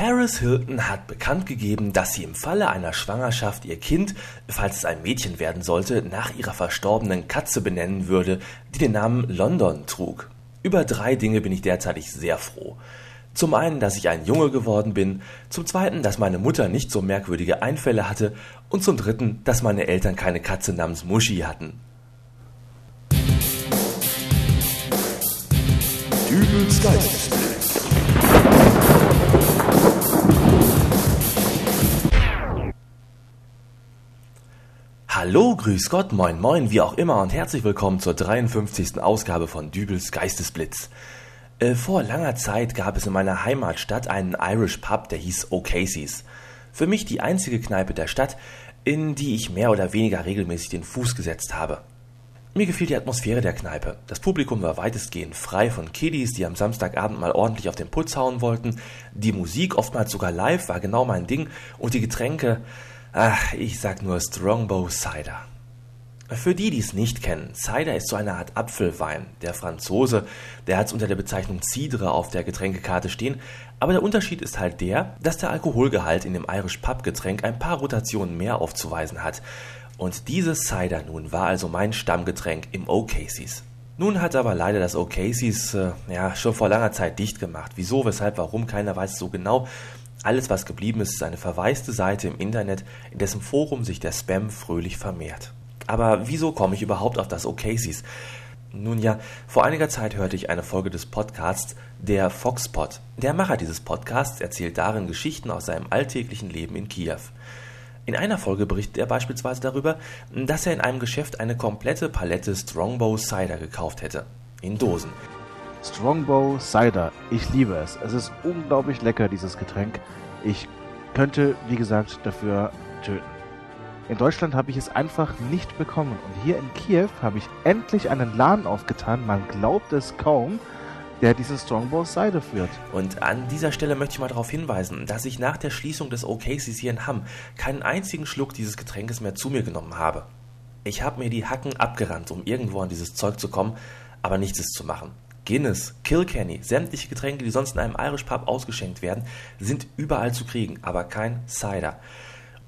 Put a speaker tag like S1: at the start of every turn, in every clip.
S1: Paris Hilton hat bekannt gegeben, dass sie im Falle einer Schwangerschaft ihr Kind, falls es ein Mädchen werden sollte, nach ihrer verstorbenen Katze benennen würde, die den Namen London trug. Über drei Dinge bin ich derzeitig sehr froh. Zum einen, dass ich ein Junge geworden bin, zum zweiten, dass meine Mutter nicht so merkwürdige Einfälle hatte und zum dritten, dass meine Eltern keine Katze namens Muschi hatten. Dübels Geistesblitz. Hallo, grüß Gott, moin moin, wie auch immer und herzlich willkommen zur 53. Ausgabe von Dübels Geistesblitz. Äh, vor langer Zeit gab es in meiner Heimatstadt einen Irish Pub, der hieß O'Casey's. Für mich die einzige Kneipe der Stadt, in die ich mehr oder weniger regelmäßig den Fuß gesetzt habe. Mir gefiel die Atmosphäre der Kneipe. Das Publikum war weitestgehend frei von Kiddies, die am Samstagabend mal ordentlich auf den Putz hauen wollten. Die Musik, oftmals sogar live, war genau mein Ding und die Getränke, Ach, ich sag nur Strongbow Cider. Für die, die es nicht kennen, Cider ist so eine Art Apfelwein. Der Franzose, der hat es unter der Bezeichnung Cidre auf der Getränkekarte stehen, aber der Unterschied ist halt der, dass der Alkoholgehalt in dem Irish Pub Getränk ein paar Rotationen mehr aufzuweisen hat. Und dieses Cider nun war also mein Stammgetränk im O'Casey's. Nun hat aber leider das O'Casey's äh, ja schon vor langer Zeit dicht gemacht. Wieso, weshalb, warum, keiner weiß so genau. Alles, was geblieben ist, ist eine verwaiste Seite im Internet, in dessen Forum sich der Spam fröhlich vermehrt. Aber wieso komme ich überhaupt auf das Ocasies? Nun ja, vor einiger Zeit hörte ich eine Folge des Podcasts Der Foxpot. Der Macher dieses Podcasts erzählt darin Geschichten aus seinem alltäglichen Leben in Kiew. In einer Folge berichtet er beispielsweise darüber, dass er in einem Geschäft eine komplette Palette Strongbow Cider gekauft hätte. In Dosen.
S2: Strongbow Cider. Ich liebe es. Es ist unglaublich lecker, dieses Getränk. Ich könnte, wie gesagt, dafür töten. In Deutschland habe ich es einfach nicht bekommen. Und hier in Kiew habe ich endlich einen Laden aufgetan, man glaubt es kaum, der diesen Strongbow Cider führt.
S1: Und an dieser Stelle möchte ich mal darauf hinweisen, dass ich nach der Schließung des OKCs hier in Hamm keinen einzigen Schluck dieses Getränkes mehr zu mir genommen habe. Ich habe mir die Hacken abgerannt, um irgendwo an dieses Zeug zu kommen, aber nichts ist zu machen. Guinness, Kilkenny, sämtliche Getränke, die sonst in einem Irish Pub ausgeschenkt werden, sind überall zu kriegen, aber kein Cider.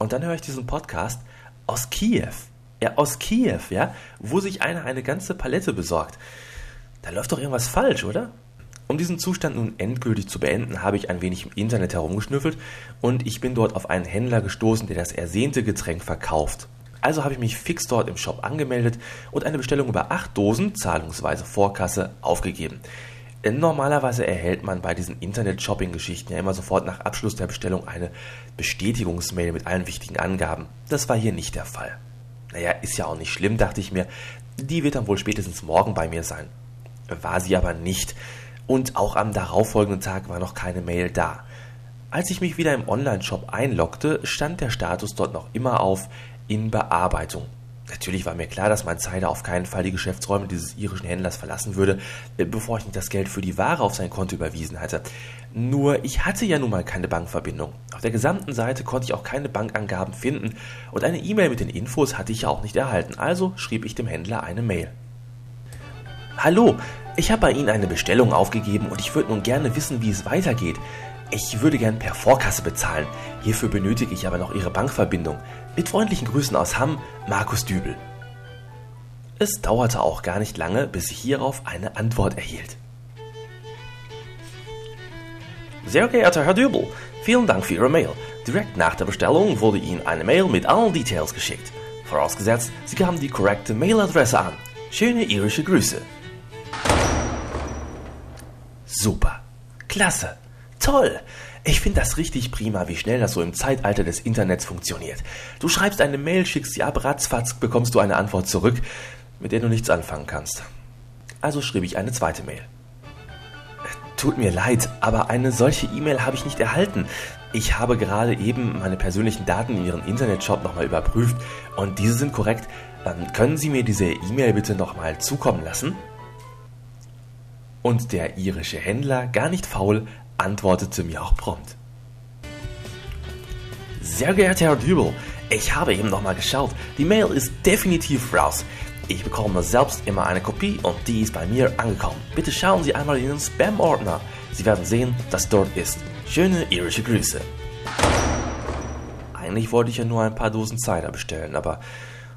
S1: Und dann höre ich diesen Podcast aus Kiew. Ja, aus Kiew, ja, wo sich einer eine ganze Palette besorgt. Da läuft doch irgendwas falsch, oder? Um diesen Zustand nun endgültig zu beenden, habe ich ein wenig im Internet herumgeschnüffelt und ich bin dort auf einen Händler gestoßen, der das ersehnte Getränk verkauft. Also habe ich mich fix dort im Shop angemeldet und eine Bestellung über 8 Dosen zahlungsweise Vorkasse aufgegeben. Normalerweise erhält man bei diesen Internet-Shopping-Geschichten ja immer sofort nach Abschluss der Bestellung eine Bestätigungsmail mit allen wichtigen Angaben. Das war hier nicht der Fall. Naja, ist ja auch nicht schlimm, dachte ich mir. Die wird dann wohl spätestens morgen bei mir sein. War sie aber nicht. Und auch am darauffolgenden Tag war noch keine Mail da. Als ich mich wieder im Online-Shop einloggte, stand der Status dort noch immer auf in Bearbeitung. Natürlich war mir klar, dass mein Cider auf keinen Fall die Geschäftsräume dieses irischen Händlers verlassen würde, äh, bevor ich nicht das Geld für die Ware auf sein Konto überwiesen hatte. Nur ich hatte ja nun mal keine Bankverbindung. Auf der gesamten Seite konnte ich auch keine Bankangaben finden und eine E-Mail mit den Infos hatte ich ja auch nicht erhalten. Also schrieb ich dem Händler eine Mail. Hallo, ich habe bei Ihnen eine Bestellung aufgegeben und ich würde nun gerne wissen, wie es weitergeht. Ich würde gern per Vorkasse bezahlen. Hierfür benötige ich aber noch Ihre Bankverbindung. Mit freundlichen Grüßen aus Hamm, Markus Dübel. Es dauerte auch gar nicht lange, bis ich hierauf eine Antwort erhielt. Sehr geehrter Herr Dübel, vielen Dank für Ihre Mail. Direkt nach der Bestellung wurde Ihnen eine Mail mit allen Details geschickt. Vorausgesetzt, Sie gaben die korrekte Mailadresse an. Schöne irische Grüße. Super. Klasse. Toll! Ich finde das richtig prima, wie schnell das so im Zeitalter des Internets funktioniert. Du schreibst eine Mail, schickst sie ab, ratzfatz bekommst du eine Antwort zurück, mit der du nichts anfangen kannst. Also schrieb ich eine zweite Mail. Tut mir leid, aber eine solche E-Mail habe ich nicht erhalten. Ich habe gerade eben meine persönlichen Daten in Ihren Internetshop nochmal überprüft und diese sind korrekt. Dann können Sie mir diese E-Mail bitte nochmal zukommen lassen? Und der irische Händler, gar nicht faul, antwortete mir auch prompt. Sehr geehrter Herr Dübel, ich habe eben nochmal geschaut. Die Mail ist definitiv raus. Ich bekomme selbst immer eine Kopie und die ist bei mir angekommen. Bitte schauen Sie einmal in den Spam-Ordner. Sie werden sehen, dass dort ist. Schöne irische Grüße. Eigentlich wollte ich ja nur ein paar Dosen Cider bestellen, aber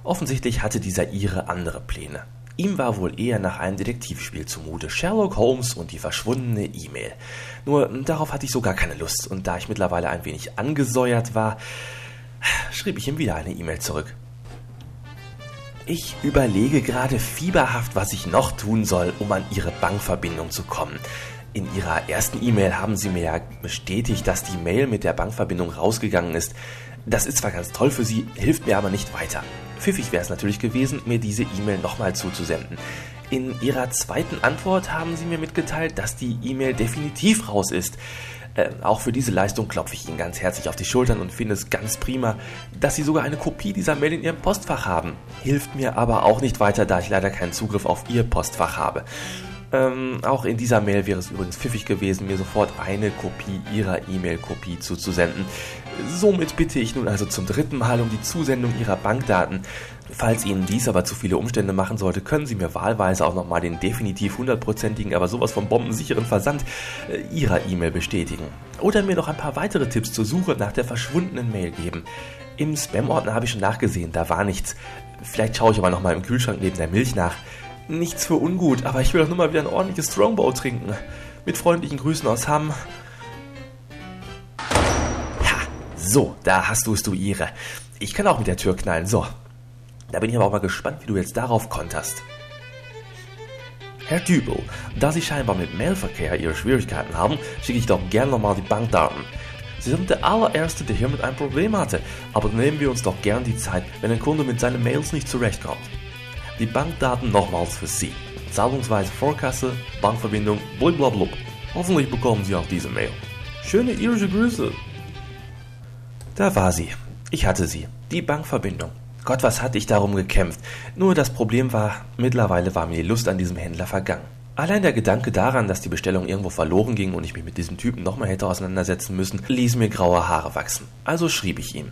S1: offensichtlich hatte dieser Ire andere Pläne. Ihm war wohl eher nach einem Detektivspiel zumute. Sherlock Holmes und die verschwundene E-Mail. Nur darauf hatte ich so gar keine Lust, und da ich mittlerweile ein wenig angesäuert war, schrieb ich ihm wieder eine E-Mail zurück. Ich überlege gerade fieberhaft, was ich noch tun soll, um an Ihre Bankverbindung zu kommen. In Ihrer ersten E-Mail haben Sie mir ja bestätigt, dass die Mail mit der Bankverbindung rausgegangen ist. Das ist zwar ganz toll für Sie, hilft mir aber nicht weiter. Pfiffig wäre es natürlich gewesen, mir diese E-Mail nochmal zuzusenden. In Ihrer zweiten Antwort haben Sie mir mitgeteilt, dass die E-Mail definitiv raus ist. Äh, auch für diese Leistung klopfe ich Ihnen ganz herzlich auf die Schultern und finde es ganz prima, dass Sie sogar eine Kopie dieser Mail in Ihrem Postfach haben. Hilft mir aber auch nicht weiter, da ich leider keinen Zugriff auf Ihr Postfach habe. Ähm, auch in dieser Mail wäre es übrigens pfiffig gewesen, mir sofort eine Kopie Ihrer E-Mail-Kopie zuzusenden. Somit bitte ich nun also zum dritten Mal um die Zusendung Ihrer Bankdaten. Falls Ihnen dies aber zu viele Umstände machen sollte, können Sie mir wahlweise auch nochmal den definitiv hundertprozentigen, aber sowas von bombensicheren Versand äh, Ihrer E-Mail bestätigen. Oder mir noch ein paar weitere Tipps zur Suche nach der verschwundenen Mail geben. Im Spam-Ordner habe ich schon nachgesehen, da war nichts. Vielleicht schaue ich aber nochmal im Kühlschrank neben der Milch nach. Nichts für ungut, aber ich will doch nur mal wieder ein ordentliches Strongbow trinken. Mit freundlichen Grüßen aus Hamm. Ja, so, da hast du es, du Ihre. Ich kann auch mit der Tür knallen, so. Da bin ich aber auch mal gespannt, wie du jetzt darauf konterst. Herr Dübel, da Sie scheinbar mit Mailverkehr Ihre Schwierigkeiten haben, schicke ich doch gern nochmal die Bankdaten. Sie sind der allererste, der hier mit einem Problem hatte, aber nehmen wir uns doch gern die Zeit, wenn ein Kunde mit seinen Mails nicht zurechtkommt. Die Bankdaten nochmals für Sie. Zahlungsweise Vorkasse, Bankverbindung, blablabla. Hoffentlich bekommen Sie auch diese Mail. Schöne irische Grüße. Da war sie. Ich hatte sie. Die Bankverbindung. Gott, was hatte ich darum gekämpft. Nur das Problem war, mittlerweile war mir die Lust an diesem Händler vergangen. Allein der Gedanke daran, dass die Bestellung irgendwo verloren ging und ich mich mit diesem Typen nochmal hätte auseinandersetzen müssen, ließ mir graue Haare wachsen. Also schrieb ich ihm.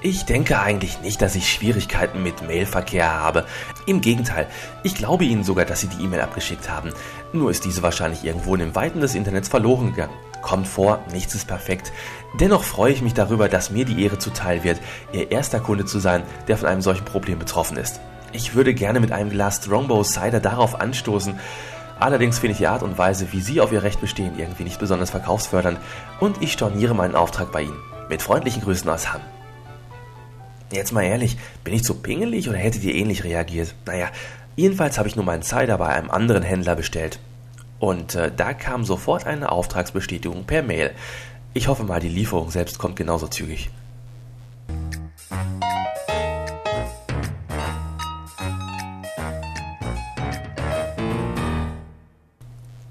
S1: Ich denke eigentlich nicht, dass ich Schwierigkeiten mit Mailverkehr habe. Im Gegenteil, ich glaube Ihnen sogar, dass Sie die E-Mail abgeschickt haben. Nur ist diese wahrscheinlich irgendwo in den Weiten des Internets verloren gegangen. Kommt vor, nichts ist perfekt. Dennoch freue ich mich darüber, dass mir die Ehre zuteil wird, Ihr erster Kunde zu sein, der von einem solchen Problem betroffen ist. Ich würde gerne mit einem Glas Strongbow Cider darauf anstoßen. Allerdings finde ich die Art und Weise, wie Sie auf Ihr Recht bestehen, irgendwie nicht besonders verkaufsfördernd und ich storniere meinen Auftrag bei Ihnen. Mit freundlichen Grüßen aus Hamm. Jetzt mal ehrlich, bin ich zu pingelig oder hättet ihr ähnlich reagiert? Naja, jedenfalls habe ich nur meinen Cider bei einem anderen Händler bestellt. Und äh, da kam sofort eine Auftragsbestätigung per Mail. Ich hoffe mal, die Lieferung selbst kommt genauso zügig.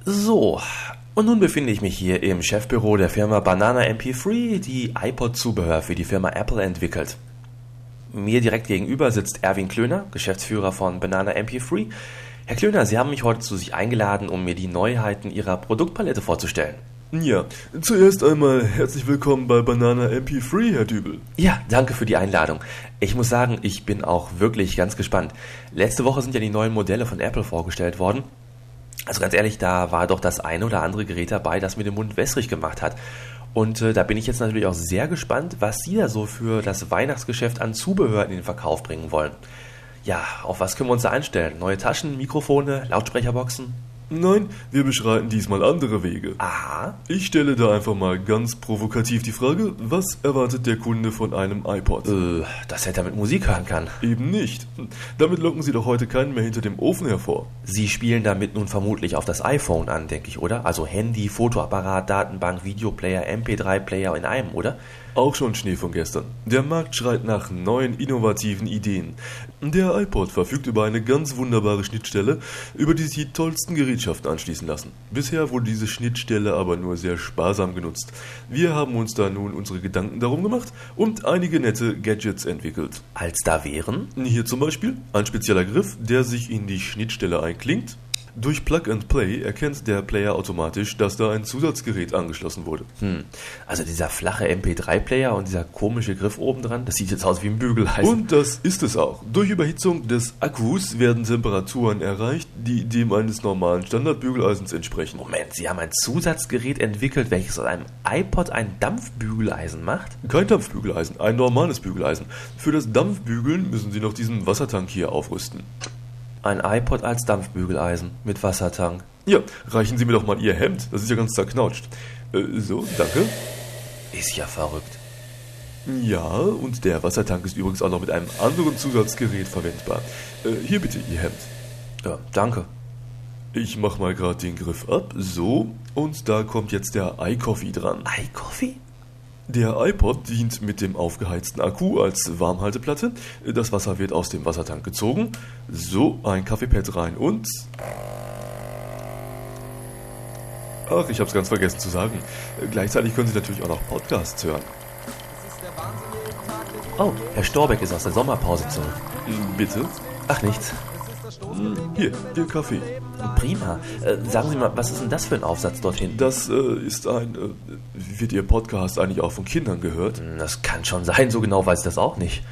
S1: So, und nun befinde ich mich hier im Chefbüro der Firma Banana MP3, die iPod-Zubehör für die Firma Apple entwickelt. Mir direkt gegenüber sitzt Erwin Klöner, Geschäftsführer von Banana MP3. Herr Klöner, Sie haben mich heute zu sich eingeladen, um mir die Neuheiten Ihrer Produktpalette vorzustellen.
S3: Ja, zuerst einmal herzlich willkommen bei Banana MP3, Herr Dübel.
S1: Ja, danke für die Einladung. Ich muss sagen, ich bin auch wirklich ganz gespannt. Letzte Woche sind ja die neuen Modelle von Apple vorgestellt worden. Also ganz ehrlich, da war doch das eine oder andere Gerät dabei, das mir den Mund wässrig gemacht hat. Und äh, da bin ich jetzt natürlich auch sehr gespannt, was Sie da so für das Weihnachtsgeschäft an Zubehör in den Verkauf bringen wollen. Ja, auf was können wir uns da einstellen? Neue Taschen, Mikrofone, Lautsprecherboxen?
S3: Nein, wir beschreiten diesmal andere Wege.
S1: Aha.
S3: Ich stelle da einfach mal ganz provokativ die Frage, was erwartet der Kunde von einem iPod?
S1: Äh, dass er damit Musik hören kann.
S3: Eben nicht. Damit locken Sie doch heute keinen mehr hinter dem Ofen hervor.
S1: Sie spielen damit nun vermutlich auf das iPhone an, denke ich, oder? Also Handy, Fotoapparat, Datenbank, Videoplayer, MP3-Player in einem, oder?
S3: Auch schon Schnee von gestern. Der Markt schreit nach neuen, innovativen Ideen. Der iPod verfügt über eine ganz wunderbare Schnittstelle, über die sich die tollsten Gerätschaften anschließen lassen. Bisher wurde diese Schnittstelle aber nur sehr sparsam genutzt. Wir haben uns da nun unsere Gedanken darum gemacht und einige nette Gadgets entwickelt.
S1: Als da wären?
S3: Hier zum Beispiel ein spezieller Griff, der sich in die Schnittstelle einklingt. Durch Plug and Play erkennt der Player automatisch, dass da ein Zusatzgerät angeschlossen wurde.
S1: Hm. Also dieser flache MP3-Player und dieser komische Griff oben dran, das sieht jetzt aus wie ein Bügeleisen.
S3: Und das ist es auch. Durch Überhitzung des Akkus werden Temperaturen erreicht, die dem eines normalen Standardbügeleisens entsprechen.
S1: Moment, Sie haben ein Zusatzgerät entwickelt, welches aus einem iPod ein Dampfbügeleisen macht?
S3: Kein Dampfbügeleisen, ein normales Bügeleisen. Für das Dampfbügeln müssen Sie noch diesen Wassertank hier aufrüsten.
S1: Ein iPod als Dampfbügeleisen mit Wassertank.
S3: Ja, reichen Sie mir doch mal Ihr Hemd. Das ist ja ganz zerknautscht. Äh, so, danke.
S1: Ist ja verrückt.
S3: Ja, und der Wassertank ist übrigens auch noch mit einem anderen Zusatzgerät verwendbar. Äh, hier bitte Ihr Hemd.
S1: Ja, danke.
S3: Ich mach mal gerade den Griff ab. So, und da kommt jetzt der iCoffee dran.
S1: iCoffee?
S3: Der iPod dient mit dem aufgeheizten Akku als Warmhalteplatte. Das Wasser wird aus dem Wassertank gezogen. So, ein Kaffeepad rein und... Ach, ich hab's ganz vergessen zu sagen. Gleichzeitig können Sie natürlich auch noch Podcasts hören.
S1: Oh, Herr Storbeck ist aus der Sommerpause zurück.
S3: Bitte?
S1: Ach, nichts.
S3: Hier, Ihr Kaffee.
S1: Prima. Äh, sagen Sie mal, was ist denn das für ein Aufsatz dort hinten?
S3: Das äh, ist ein... Äh, wird Ihr Podcast eigentlich auch von Kindern gehört?
S1: Hm, Das kann schon sein, so genau weiß ich das auch nicht.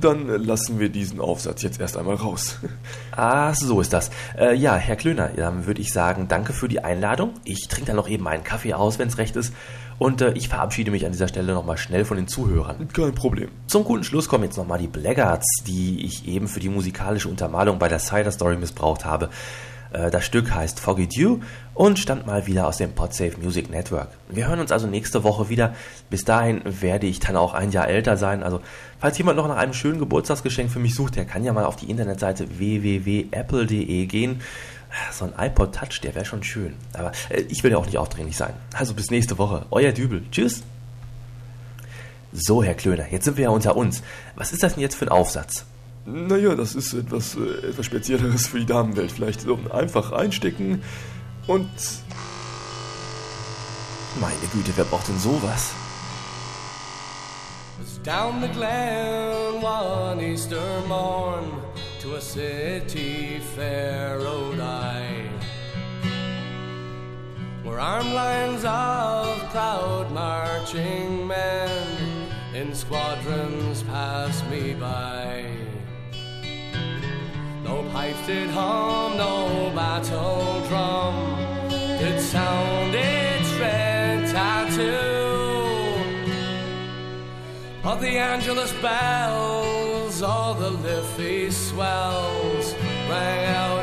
S3: Dann äh, lassen wir diesen Aufsatz jetzt erst einmal raus.
S1: Ah, so ist das. Äh, ja, Herr Klöner, dann würde ich sagen, danke für die Einladung. Ich trinke dann noch eben einen Kaffee aus, wenn es recht ist. Und äh, ich verabschiede mich an dieser Stelle nochmal schnell von den Zuhörern.
S3: Kein Problem.
S1: Zum guten Schluss kommen jetzt nochmal die Blackguards, die ich eben für die musikalische Untermalung bei der Cider Story missbraucht habe. Äh, Das Stück heißt Foggy Dew und stammt mal wieder aus dem Podsafe Music Network. Wir hören uns also nächste Woche wieder. Bis dahin werde ich dann auch ein Jahr älter sein. Also, falls jemand noch nach einem schönen Geburtstagsgeschenk für mich sucht, der kann ja mal auf die Internetseite www.apple.de gehen. So ein iPod Touch, der wäre schon schön. Aber äh, ich will ja auch nicht aufdringlich sein. Also bis nächste Woche. Euer Dübel. Tschüss. So, Herr Klöner, jetzt sind wir ja unter uns. Was ist das denn jetzt für ein Aufsatz?
S3: Naja, das ist etwas, äh, etwas Spezielleres für die Damenwelt. Vielleicht so einfach einstecken und...
S1: Meine Güte, wer braucht denn sowas?
S4: was down the glen one Easter morn to a city fair rode I, where armed lines of proud marching men in squadrons passed me by. Pipes did hum, no battle drum did sound its red tattoo. Of the Angelus bells, all the Liffey swells rang out